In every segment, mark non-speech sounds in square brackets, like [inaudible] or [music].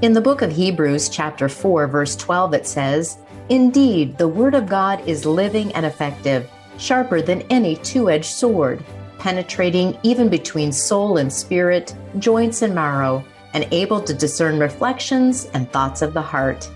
In the book of Hebrews, chapter 4, verse 12, it says, Indeed, the word of God is living and effective, sharper than any two edged sword, penetrating even between soul and spirit, joints and marrow, and able to discern reflections and thoughts of the heart.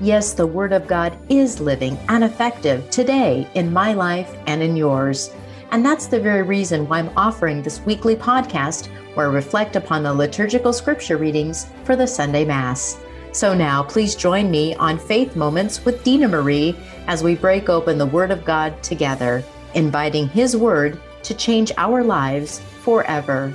Yes, the Word of God is living and effective today in my life and in yours. And that's the very reason why I'm offering this weekly podcast where I reflect upon the liturgical scripture readings for the Sunday Mass. So now, please join me on Faith Moments with Dina Marie as we break open the Word of God together, inviting His Word to change our lives forever.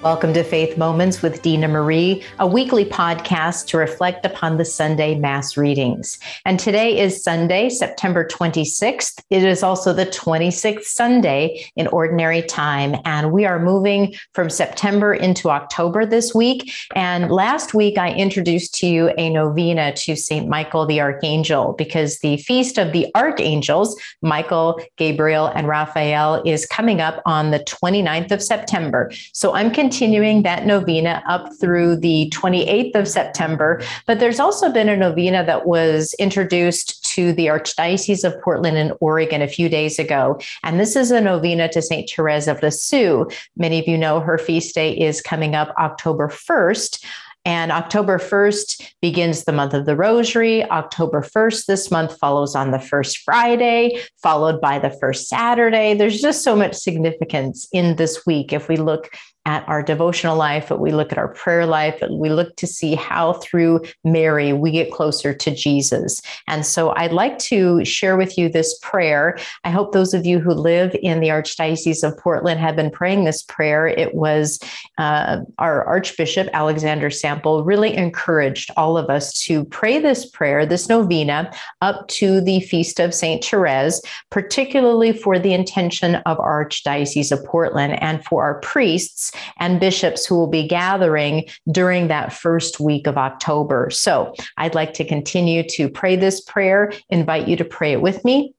Welcome to Faith Moments with Dina Marie, a weekly podcast to reflect upon the Sunday Mass readings. And today is Sunday, September 26th. It is also the 26th Sunday in Ordinary Time. And we are moving from September into October this week. And last week, I introduced to you a novena to St. Michael the Archangel because the Feast of the Archangels, Michael, Gabriel, and Raphael, is coming up on the 29th of September. So I'm continuing that novena up through the 28th of September. But there's also been a novena that was introduced to the Archdiocese of Portland and Oregon a few days ago. And this is a novena to St. Therese of Lisieux. Many of you know her feast day is coming up October 1st. And October 1st begins the month of the Rosary. October 1st this month follows on the first Friday, followed by the first Saturday. There's just so much significance in this week if we look at our devotional life, but we look at our prayer life, we look to see how through Mary we get closer to Jesus. And so I'd like to share with you this prayer. I hope those of you who live in the Archdiocese of Portland have been praying this prayer. It was uh, our Archbishop, Alexander Sample, really encouraged all of us to pray this prayer, this novena, up to the Feast of St. Therese, particularly for the intention of Archdiocese of Portland and for our priests and bishops who will be gathering during that first week of October. So I'd like to continue to pray this prayer, invite you to pray it with me.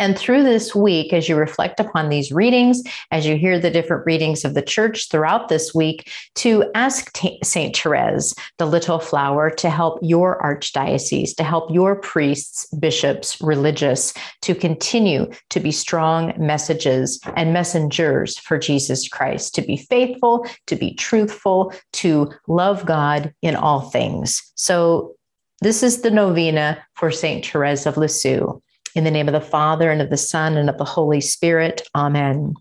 And through this week, as you reflect upon these readings, as you hear the different readings of the church throughout this week, to ask T- St. Therese, the little flower, to help your archdiocese, to help your priests, bishops, religious, to continue to be strong messages and messengers for Jesus Christ, to be faithful, to be truthful, to love God in all things. So, this is the novena for St. Therese of Lisieux. In the name of the Father, and of the Son, and of the Holy Spirit. Amen.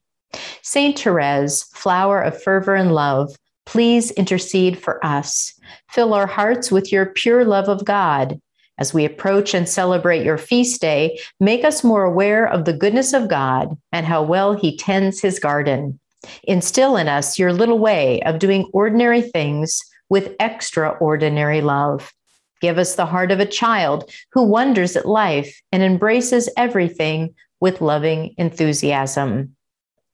Saint Therese, flower of fervor and love, please intercede for us. Fill our hearts with your pure love of God. As we approach and celebrate your feast day, make us more aware of the goodness of God and how well he tends his garden. Instill in us your little way of doing ordinary things with extraordinary love. Give us the heart of a child who wonders at life and embraces everything with loving enthusiasm.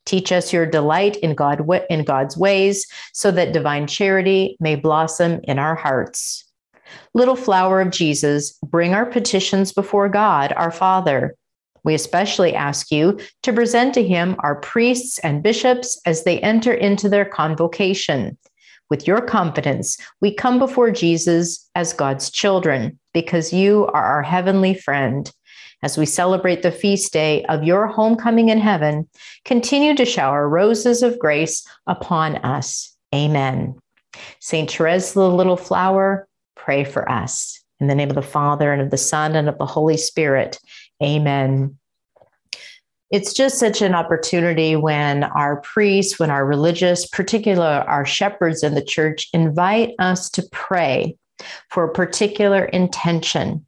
Teach us your delight in God in God's ways so that divine charity may blossom in our hearts. Little flower of Jesus, bring our petitions before God, our Father. We especially ask you to present to him our priests and bishops as they enter into their convocation with your confidence, we come before Jesus as God's children because you are our heavenly friend. As we celebrate the feast day of your homecoming in heaven, continue to shower roses of grace upon us. Amen. Saint Therese, the little flower, pray for us. In the name of the Father, and of the Son, and of the Holy Spirit. Amen it's just such an opportunity when our priests, when our religious, particular our shepherds in the church, invite us to pray for a particular intention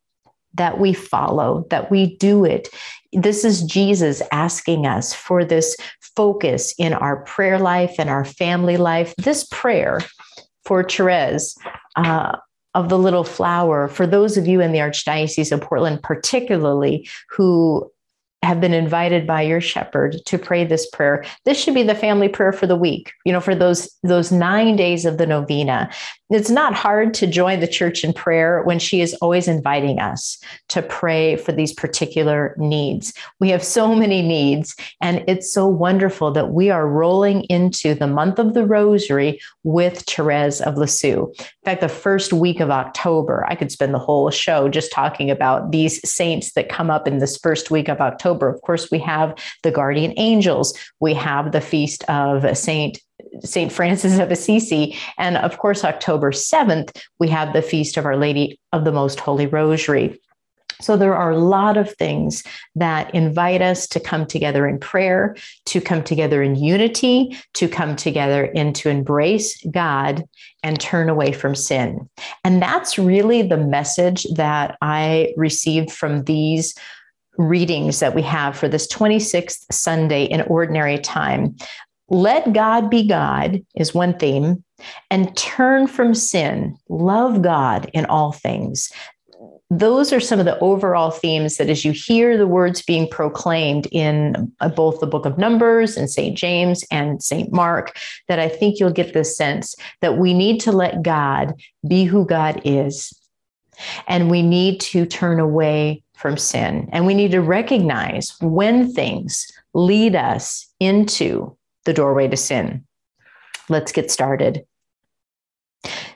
that we follow, that we do it. This is Jesus asking us for this focus in our prayer life and our family life. This prayer for Therese. Uh, of the little flower, for those of you in the Archdiocese of Portland, particularly, who have been invited by your shepherd to pray this prayer. This should be the family prayer for the week you know for those those 9 days of the novena it's not hard to join the church in prayer when she is always inviting us to pray for these particular needs. We have so many needs, and it's so wonderful that we are rolling into the month of the rosary with Therese of Lisieux. In fact, the first week of October, I could spend the whole show just talking about these saints that come up in this first week of October. Of course, we have the guardian angels, we have the feast of Saint St. Francis of Assisi. And of course, October 7th, we have the Feast of Our Lady of the Most Holy Rosary. So there are a lot of things that invite us to come together in prayer, to come together in unity, to come together and to embrace God and turn away from sin. And that's really the message that I received from these readings that we have for this 26th Sunday in ordinary time let God be God is one theme, and turn from sin, love God in all things. Those are some of the overall themes that, as you hear the words being proclaimed in uh, both the book of Numbers and St. James and St. Mark, that I think you'll get this sense that we need to let God be who God is. And we need to turn away from sin. And we need to recognize when things lead us into the doorway to sin. Let's get started.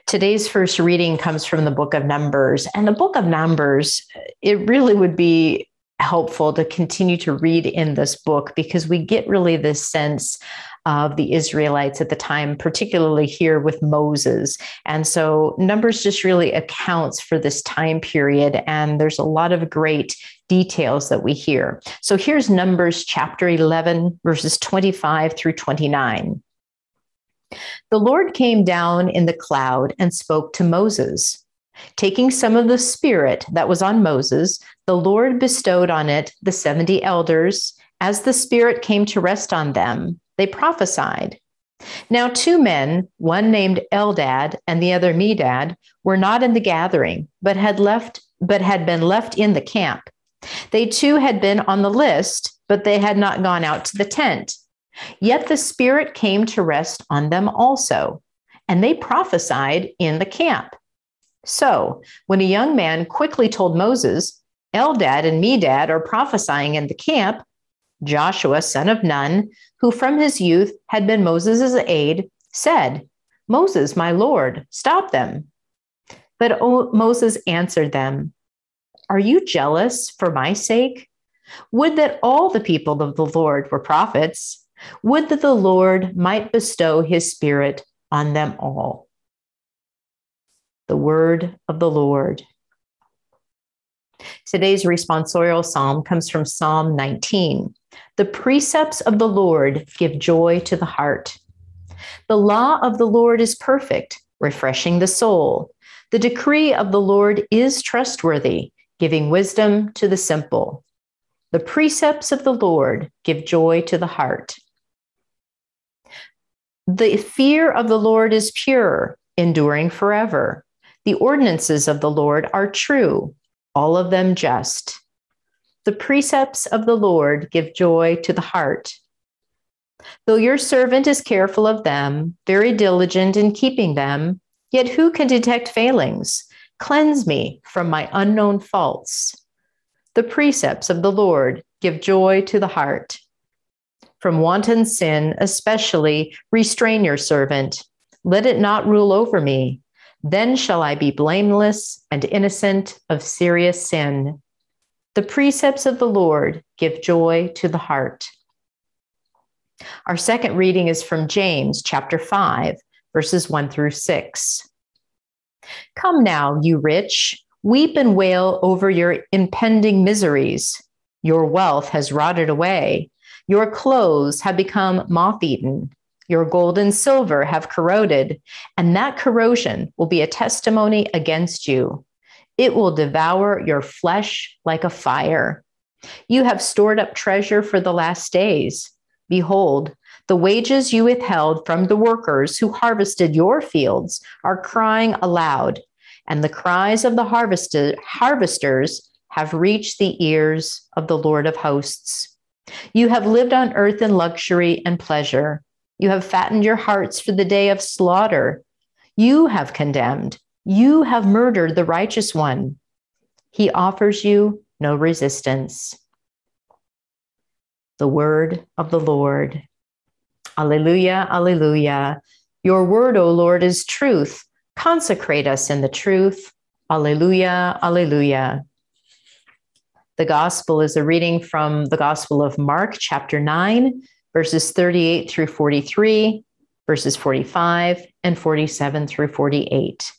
Today's first reading comes from the book of Numbers. And the book of Numbers, it really would be helpful to continue to read in this book because we get really this sense of the Israelites at the time, particularly here with Moses. And so Numbers just really accounts for this time period. And there's a lot of great details that we hear. So here's Numbers chapter 11, verses 25 through 29. The Lord came down in the cloud and spoke to Moses. Taking some of the Spirit that was on Moses, the Lord bestowed on it the 70 elders. As the Spirit came to rest on them, they prophesied. Now, two men, one named Eldad and the other Medad, were not in the gathering, but had left, but had been left in the camp. They too had been on the list, but they had not gone out to the tent. Yet the Spirit came to rest on them also, and they prophesied in the camp. So, when a young man quickly told Moses, Eldad and Medad are prophesying in the camp, Joshua, son of Nun, who from his youth had been Moses' aide, said, Moses, my Lord, stop them. But Moses answered them, Are you jealous for my sake? Would that all the people of the Lord were prophets. Would that the Lord might bestow his spirit on them all. The word of the Lord. Today's responsorial psalm comes from Psalm 19. The precepts of the Lord give joy to the heart. The law of the Lord is perfect, refreshing the soul. The decree of the Lord is trustworthy, giving wisdom to the simple. The precepts of the Lord give joy to the heart. The fear of the Lord is pure, enduring forever. The ordinances of the Lord are true, all of them just. The precepts of the Lord give joy to the heart. Though your servant is careful of them, very diligent in keeping them, yet who can detect failings? Cleanse me from my unknown faults. The precepts of the Lord give joy to the heart. From wanton sin, especially, restrain your servant. Let it not rule over me. Then shall I be blameless and innocent of serious sin. The precepts of the Lord give joy to the heart. Our second reading is from James chapter 5, verses 1 through 6. Come now, you rich, weep and wail over your impending miseries. Your wealth has rotted away. Your clothes have become moth eaten. Your gold and silver have corroded, and that corrosion will be a testimony against you. It will devour your flesh like a fire. You have stored up treasure for the last days. Behold, the wages you withheld from the workers who harvested your fields are crying aloud, and the cries of the harvested, harvesters have reached the ears of the Lord of hosts. You have lived on earth in luxury and pleasure you have fattened your hearts for the day of slaughter. You have condemned. You have murdered the righteous one. He offers you no resistance. The word of the Lord. Alleluia, alleluia. Your word, O Lord, is truth. Consecrate us in the truth. Alleluia, alleluia. The gospel is a reading from the Gospel of Mark, chapter 9, verses 38 through 43, verses 45, and 47 through 48.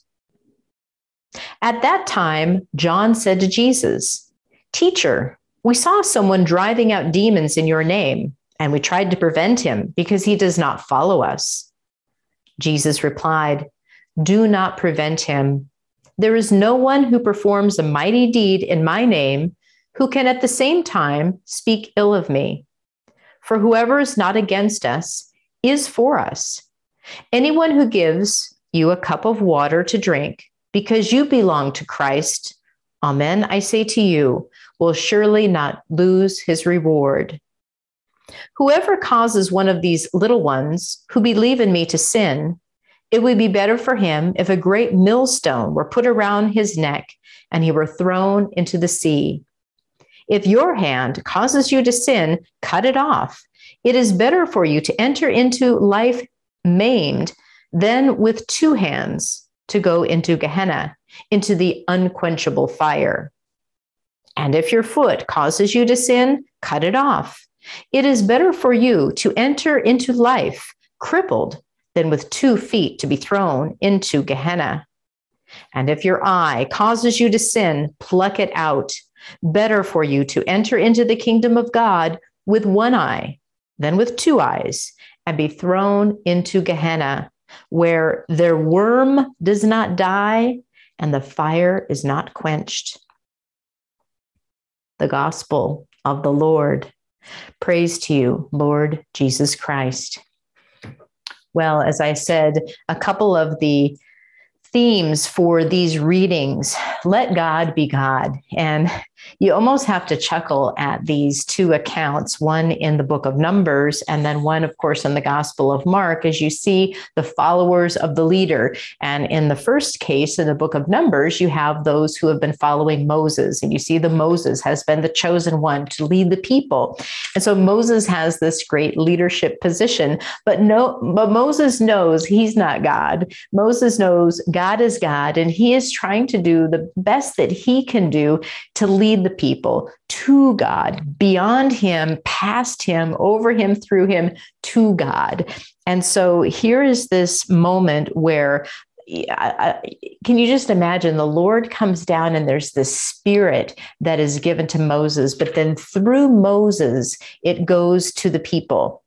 At that time, John said to Jesus, Teacher, we saw someone driving out demons in your name, and we tried to prevent him because he does not follow us. Jesus replied, Do not prevent him. There is no one who performs a mighty deed in my name who can at the same time speak ill of me. For whoever is not against us is for us. Anyone who gives you a cup of water to drink because you belong to Christ, amen, I say to you, will surely not lose his reward. Whoever causes one of these little ones who believe in me to sin, it would be better for him if a great millstone were put around his neck and he were thrown into the sea. If your hand causes you to sin, cut it off. It is better for you to enter into life maimed than with two hands to go into Gehenna, into the unquenchable fire. And if your foot causes you to sin, cut it off. It is better for you to enter into life crippled than with two feet to be thrown into Gehenna. And if your eye causes you to sin, pluck it out. Better for you to enter into the kingdom of God with one eye than with two eyes and be thrown into Gehenna, where their worm does not die and the fire is not quenched. The gospel of the Lord. Praise to you, Lord Jesus Christ. Well, as I said, a couple of the themes for these readings let God be God. And you almost have to chuckle at these two accounts one in the book of Numbers, and then one, of course, in the Gospel of Mark, as you see the followers of the leader. And in the first case, in the book of Numbers, you have those who have been following Moses, and you see the Moses has been the chosen one to lead the people. And so Moses has this great leadership position, but no, but Moses knows he's not God. Moses knows God is God, and he is trying to do the best that he can do to lead lead the people to God, beyond Him, past Him, over Him, through Him, to God. And so here is this moment where can you just imagine the Lord comes down and there's this spirit that is given to Moses, but then through Moses, it goes to the people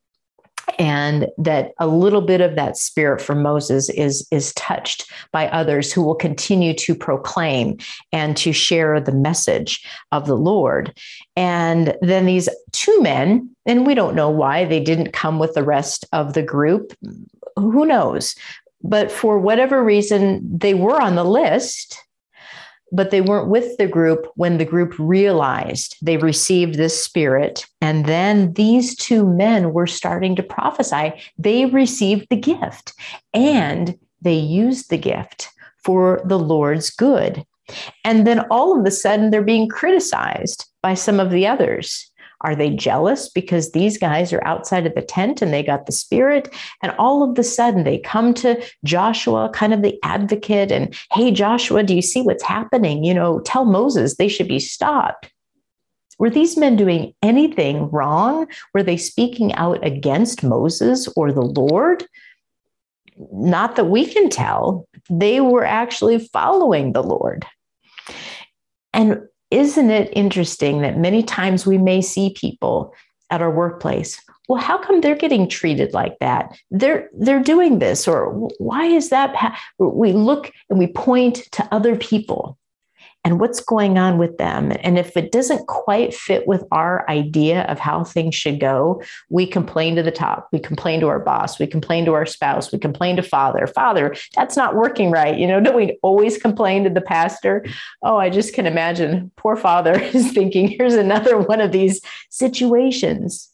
and that a little bit of that spirit from Moses is is touched by others who will continue to proclaim and to share the message of the Lord. And then these two men, and we don't know why they didn't come with the rest of the group. Who knows? But for whatever reason, they were on the list but they weren't with the group when the group realized they received this spirit. And then these two men were starting to prophesy. They received the gift and they used the gift for the Lord's good. And then all of a sudden, they're being criticized by some of the others. Are they jealous because these guys are outside of the tent and they got the spirit? And all of a sudden they come to Joshua, kind of the advocate, and hey, Joshua, do you see what's happening? You know, tell Moses they should be stopped. Were these men doing anything wrong? Were they speaking out against Moses or the Lord? Not that we can tell. They were actually following the Lord. And isn't it interesting that many times we may see people at our workplace well how come they're getting treated like that? They're they're doing this or why is that we look and we point to other people and what's going on with them. And if it doesn't quite fit with our idea of how things should go, we complain to the top. We complain to our boss. We complain to our spouse. We complain to father. Father, that's not working right. You know, [laughs] don't we always complain to the pastor? Oh, I just can imagine poor father [laughs] is thinking, here's another one of these situations.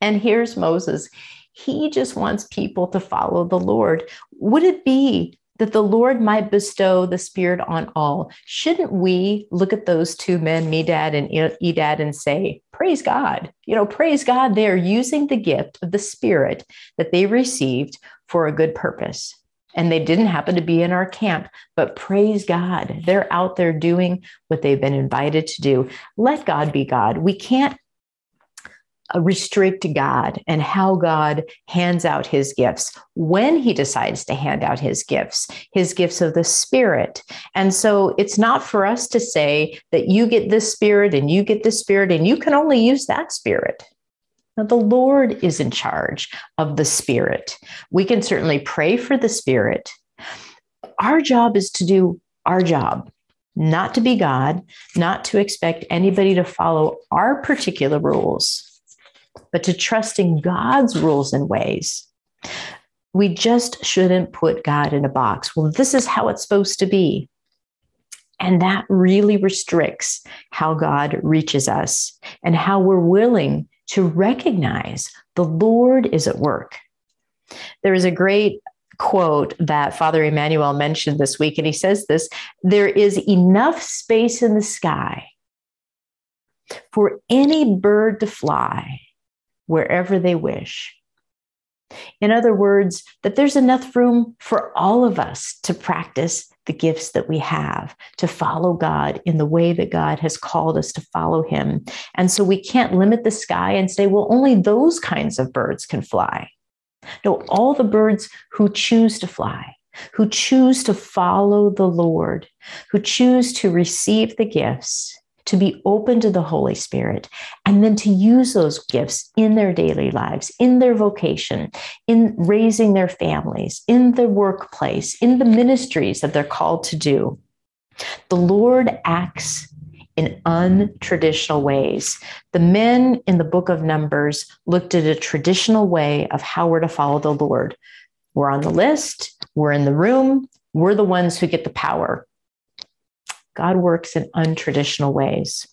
And here's Moses He just wants people to follow the Lord. Would it be that the Lord might bestow the Spirit on all? Shouldn't we look at those two men, Medad and Edad, and say, Praise God? You know, praise God, they're using the gift of the Spirit that they received for a good purpose. And they didn't happen to be in our camp, but praise God, they're out there doing what they've been invited to do. Let God be God. We can't Uh, restrict God and how God hands out his gifts when he decides to hand out his gifts, his gifts of the Spirit. And so it's not for us to say that you get this Spirit and you get this Spirit and you can only use that Spirit. Now, the Lord is in charge of the Spirit. We can certainly pray for the Spirit. Our job is to do our job not to be God, not to expect anybody to follow our particular rules but to trust in God's rules and ways. We just shouldn't put God in a box. Well, this is how it's supposed to be. And that really restricts how God reaches us and how we're willing to recognize the Lord is at work. There is a great quote that Father Emmanuel mentioned this week, and he says this there is enough space in the sky for any bird to fly wherever they wish. In other words, that there's enough room for all of us to practice the gifts that we have, to follow God in the way that God has called us to follow Him. And so we can't limit the sky and say, well, only those kinds of birds can fly. No, all the birds who choose to fly, who choose to follow the Lord, who choose to receive the gifts to be open to the Holy Spirit, and then to use those gifts in their daily lives, in their vocation, in raising their families, in the workplace, in the ministries that they're called to do. The Lord acts in untraditional ways. The men in the book of Numbers looked at a traditional way of how we're to follow the Lord. We're on the list, we're in the room, we're the ones who get the power. God works in untraditional ways.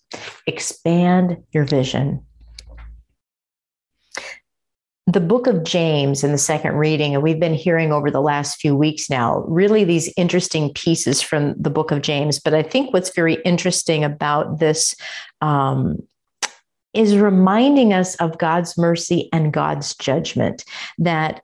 Expand your vision. The book of James in the second reading, and we've been hearing over the last few weeks now, really these interesting pieces from the book of James. But I think what's very interesting about this um, is reminding us of God's mercy and God's judgment. That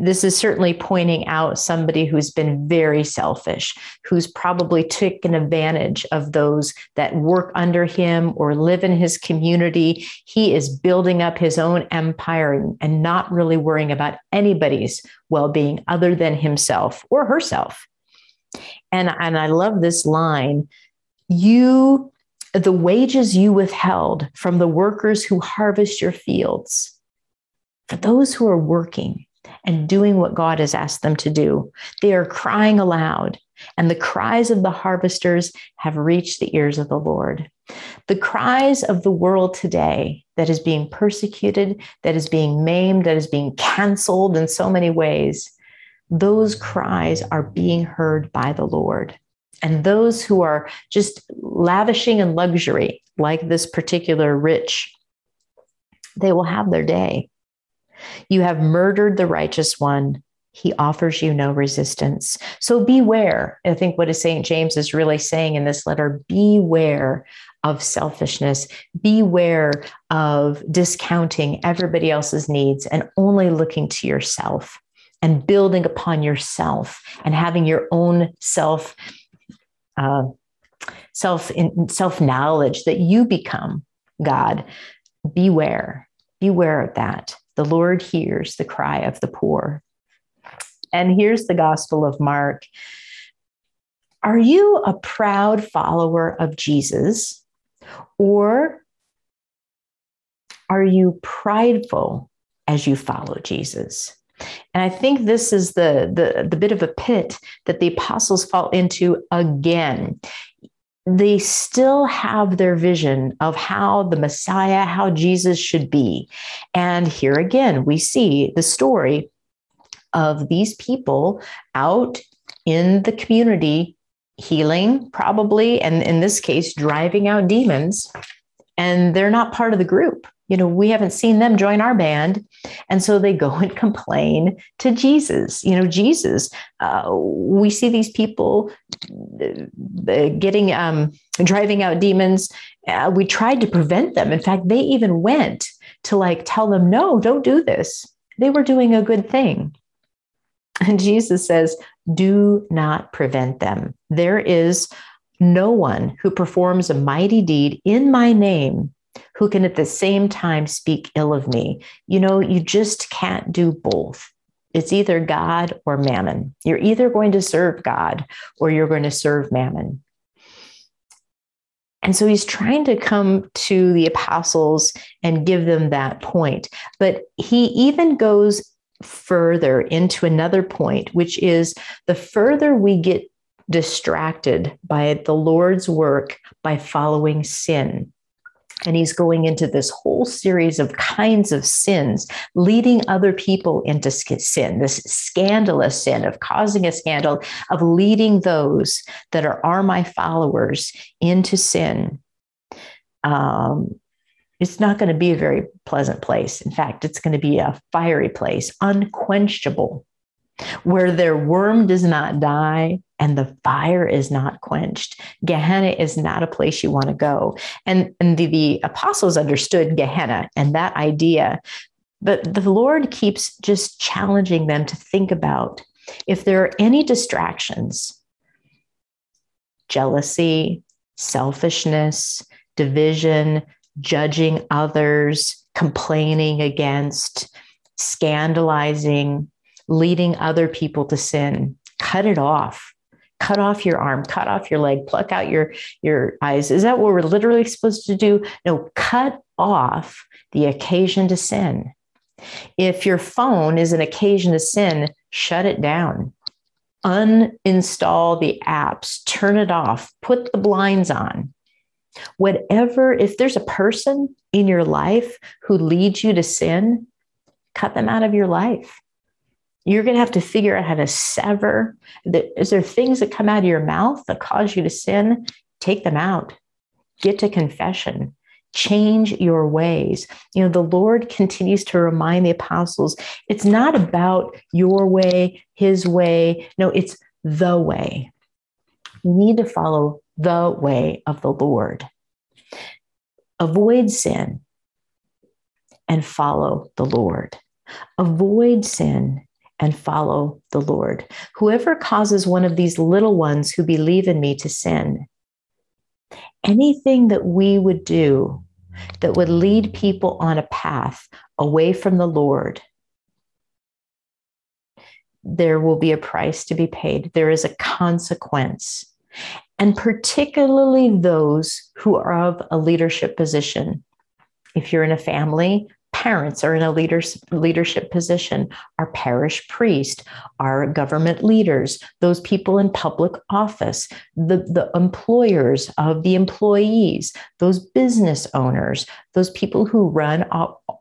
this is certainly pointing out somebody who's been very selfish, who's probably taken advantage of those that work under him or live in his community. He is building up his own empire and, not really worrying about anybody's well being other than himself or herself. And, and I love this line you, the wages you withheld from the workers who harvest your fields, for those who are working and doing what God has asked them to do. They are crying aloud, and the cries of the harvesters have reached the ears of the Lord. The cries of the world today that is being persecuted, that is being maimed, that is being canceled in so many ways, those cries are being heard by the Lord. And those who are just lavishing in luxury, like this particular rich, they will have their day. You have murdered the righteous one. He offers you no resistance. So beware. I think what St. James is really saying in this letter beware of selfishness, beware of discounting everybody else's needs and only looking to yourself and building upon yourself and having your own self. Uh, self in, self knowledge that you become God. Beware, beware of that. The Lord hears the cry of the poor. And here's the Gospel of Mark. Are you a proud follower of Jesus or are you prideful as you follow Jesus? And I think this is the, the, the bit of a pit that the apostles fall into again they still have their vision of how the Messiah, how Jesus should be. And here again, we see the story of these people out in the community healing, probably, and in this case, driving out demons. And they're not part of the group. You know, we haven't seen them join our band. And so they go [laughs] and complain to Jesus. You know, Jesus, uh, we see these people uh, getting, um, driving out demons. Uh, we tried to prevent them. In fact, they even went to like tell them, no, don't do this. They were doing a good thing. And Jesus says, do not prevent them. There is no one who performs a mighty deed in my name who can at the same time speak ill of me. You know, you just can't do both. It's either God or mammon. You're either going to serve God or you're going to serve mammon. And so he's trying to come to the apostles and give them that point. But he even goes further into another point, which is the further we get distracted by the Lord's work by following sin. And he's going into this whole series of kinds of sins, leading other people into sin, this scandalous sin of causing a scandal, of leading those that are, are my followers into sin. Um, it's not going to be a very pleasant place. In fact, it's going to be a fiery place, unquenchable, where their worm does not die and the fire is not quenched. Gehenna is not a place you want to go. And, and the, the apostles understood Gehenna and that idea. But the Lord keeps just challenging them to think about if there are any distractions, jealousy, selfishness, division, judging others, complaining against, scandalizing, leading other people to sin. Cut it off. Cut off your arm, cut off your leg, pluck out your, your eyes. Is that what we're literally supposed to do? No, cut off the occasion to sin. If your phone is an occasion to sin, shut it down. Uninstall the apps, turn it off, put the blinds on. Whatever, if there's a person in your life who leads you to sin, cut them out of your life. You're going to have to figure out how to sever. Is there things that come out of your mouth that cause you to sin? Take them out. Get to confession. Change your ways. You know, the Lord continues to remind the apostles it's not about your way, his way. No, it's the way. You need to follow the way of the Lord. Avoid sin and follow the Lord. Avoid sin and follow the Lord. Whoever causes one of these little ones who believe in me to sin, anything that we would do that would lead people on a path away from the Lord, there will be a price to be paid. There is a consequence and particularly those who are of a leadership position. If you're in a family, parents are in a leaders, leadership position, our parish priest, our government leaders, those people in public office, the, the employers of the employees, those business owners, those people who run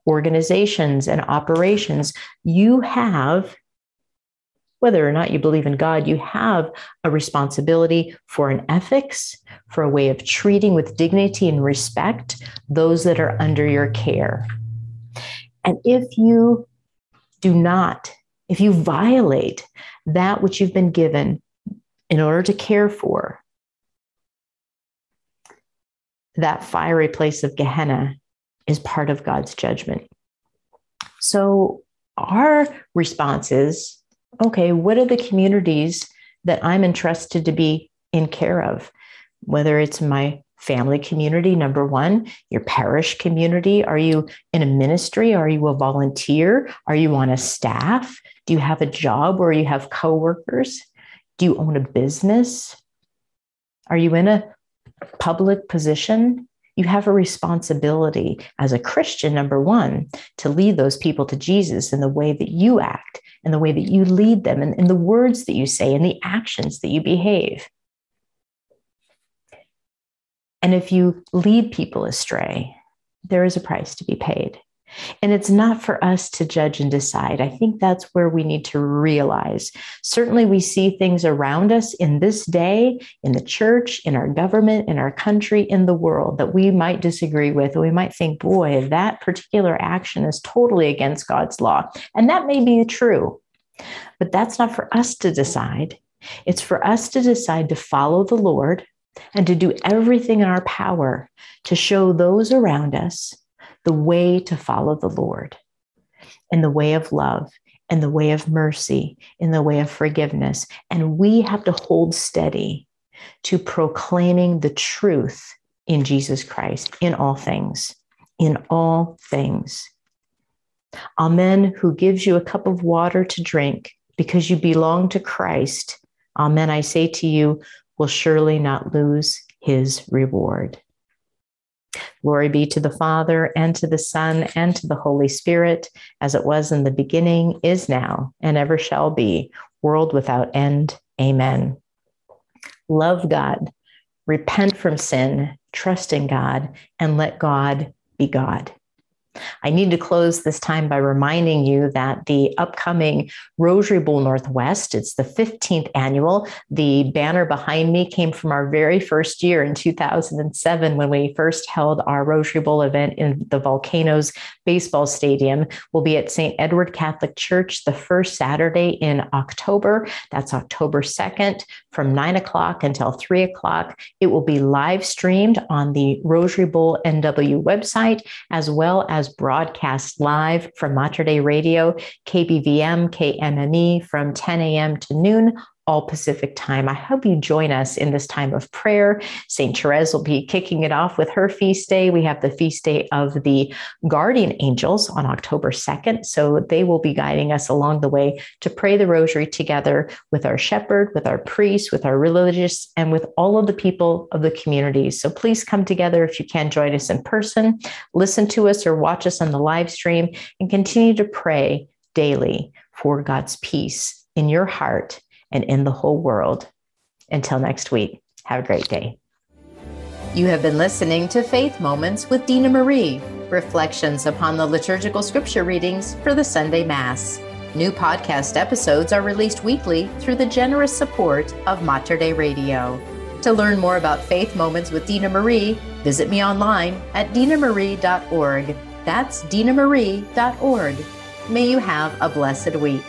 organizations and operations, you have whether or not you believe in God, you have a responsibility for an ethics, for a way of treating with dignity and respect those that are under your care. And if you do not, if you violate that which you've been given in order to care for, that fiery place of Gehenna is part of God's judgment. So, our response is okay, what are the communities that I'm entrusted to be in care of? Whether it's my family community, number one, your parish community. Are you in a ministry? Are you a volunteer? Are you on a staff? Do you have a job where you have coworkers? Do you own a business? Are you in a public position? You have a responsibility as a Christian, number one, to lead those people to Jesus in the way that you act in the way that you lead them and in the words that you say and the actions that you behave. And if you lead people astray, there is a price to be paid. And it's not for us to judge and decide. I think that's where we need to realize. Certainly, we see things around us in this day, in the church, in our government, in our country, in the world that we might disagree with. And we might think, boy, that particular action is totally against God's law. And that may be true, but that's not for us to decide. It's for us to decide to follow the Lord and to do everything in our power to show those around us the way to follow the Lord in the way of love in the way of mercy in the way of forgiveness. And we have to hold steady to proclaiming the truth in Jesus Christ in all things, in all things. Amen, who gives you a cup of water to drink because you belong to Christ. Amen, I say to you, will surely not lose his reward. Glory be to the Father, and to the Son, and to the Holy Spirit, as it was in the beginning, is now, and ever shall be, world without end. Amen. Love God, repent from sin, trust in God, and let God be God. I need to close this time by reminding you that the upcoming Rosary Bowl Northwest, it's the 15th annual. The banner behind me came from our very first year in 2007 when we first held our Rosary Bowl event in the Volcanoes Baseball Stadium. We'll be at St. Edward Catholic Church the first Saturday in October. That's October 2nd from 9 o'clock until 3 o'clock. It will be live streamed on the Rosary Bowl NW website as well as broadcast live from Mater Dei Radio, KBVM, KMME from 10 a.m. to noon all Pacific time. I hope you join us in this time of prayer. St. Therese will be kicking it off with her feast day. We have the feast day of the guardian angels on October 2nd. So they will be guiding us along the way to pray the rosary together with our shepherd, with our priest, with our religious, and with all of the people of the community. So please come together if you can join us in person, listen to us or watch us on the live stream, and continue to pray daily for God's peace in your heart and in the whole world. Until next week, have a great day. You have been listening to Faith Moments with Dina Marie, reflections upon the liturgical scripture readings for the Sunday Mass. New podcast episodes are released weekly through the generous support of Mater Dei Radio. To learn more about Faith Moments with Dina Marie, visit me online at dinamarie.org. That's dinamarie.org. May you have a blessed week.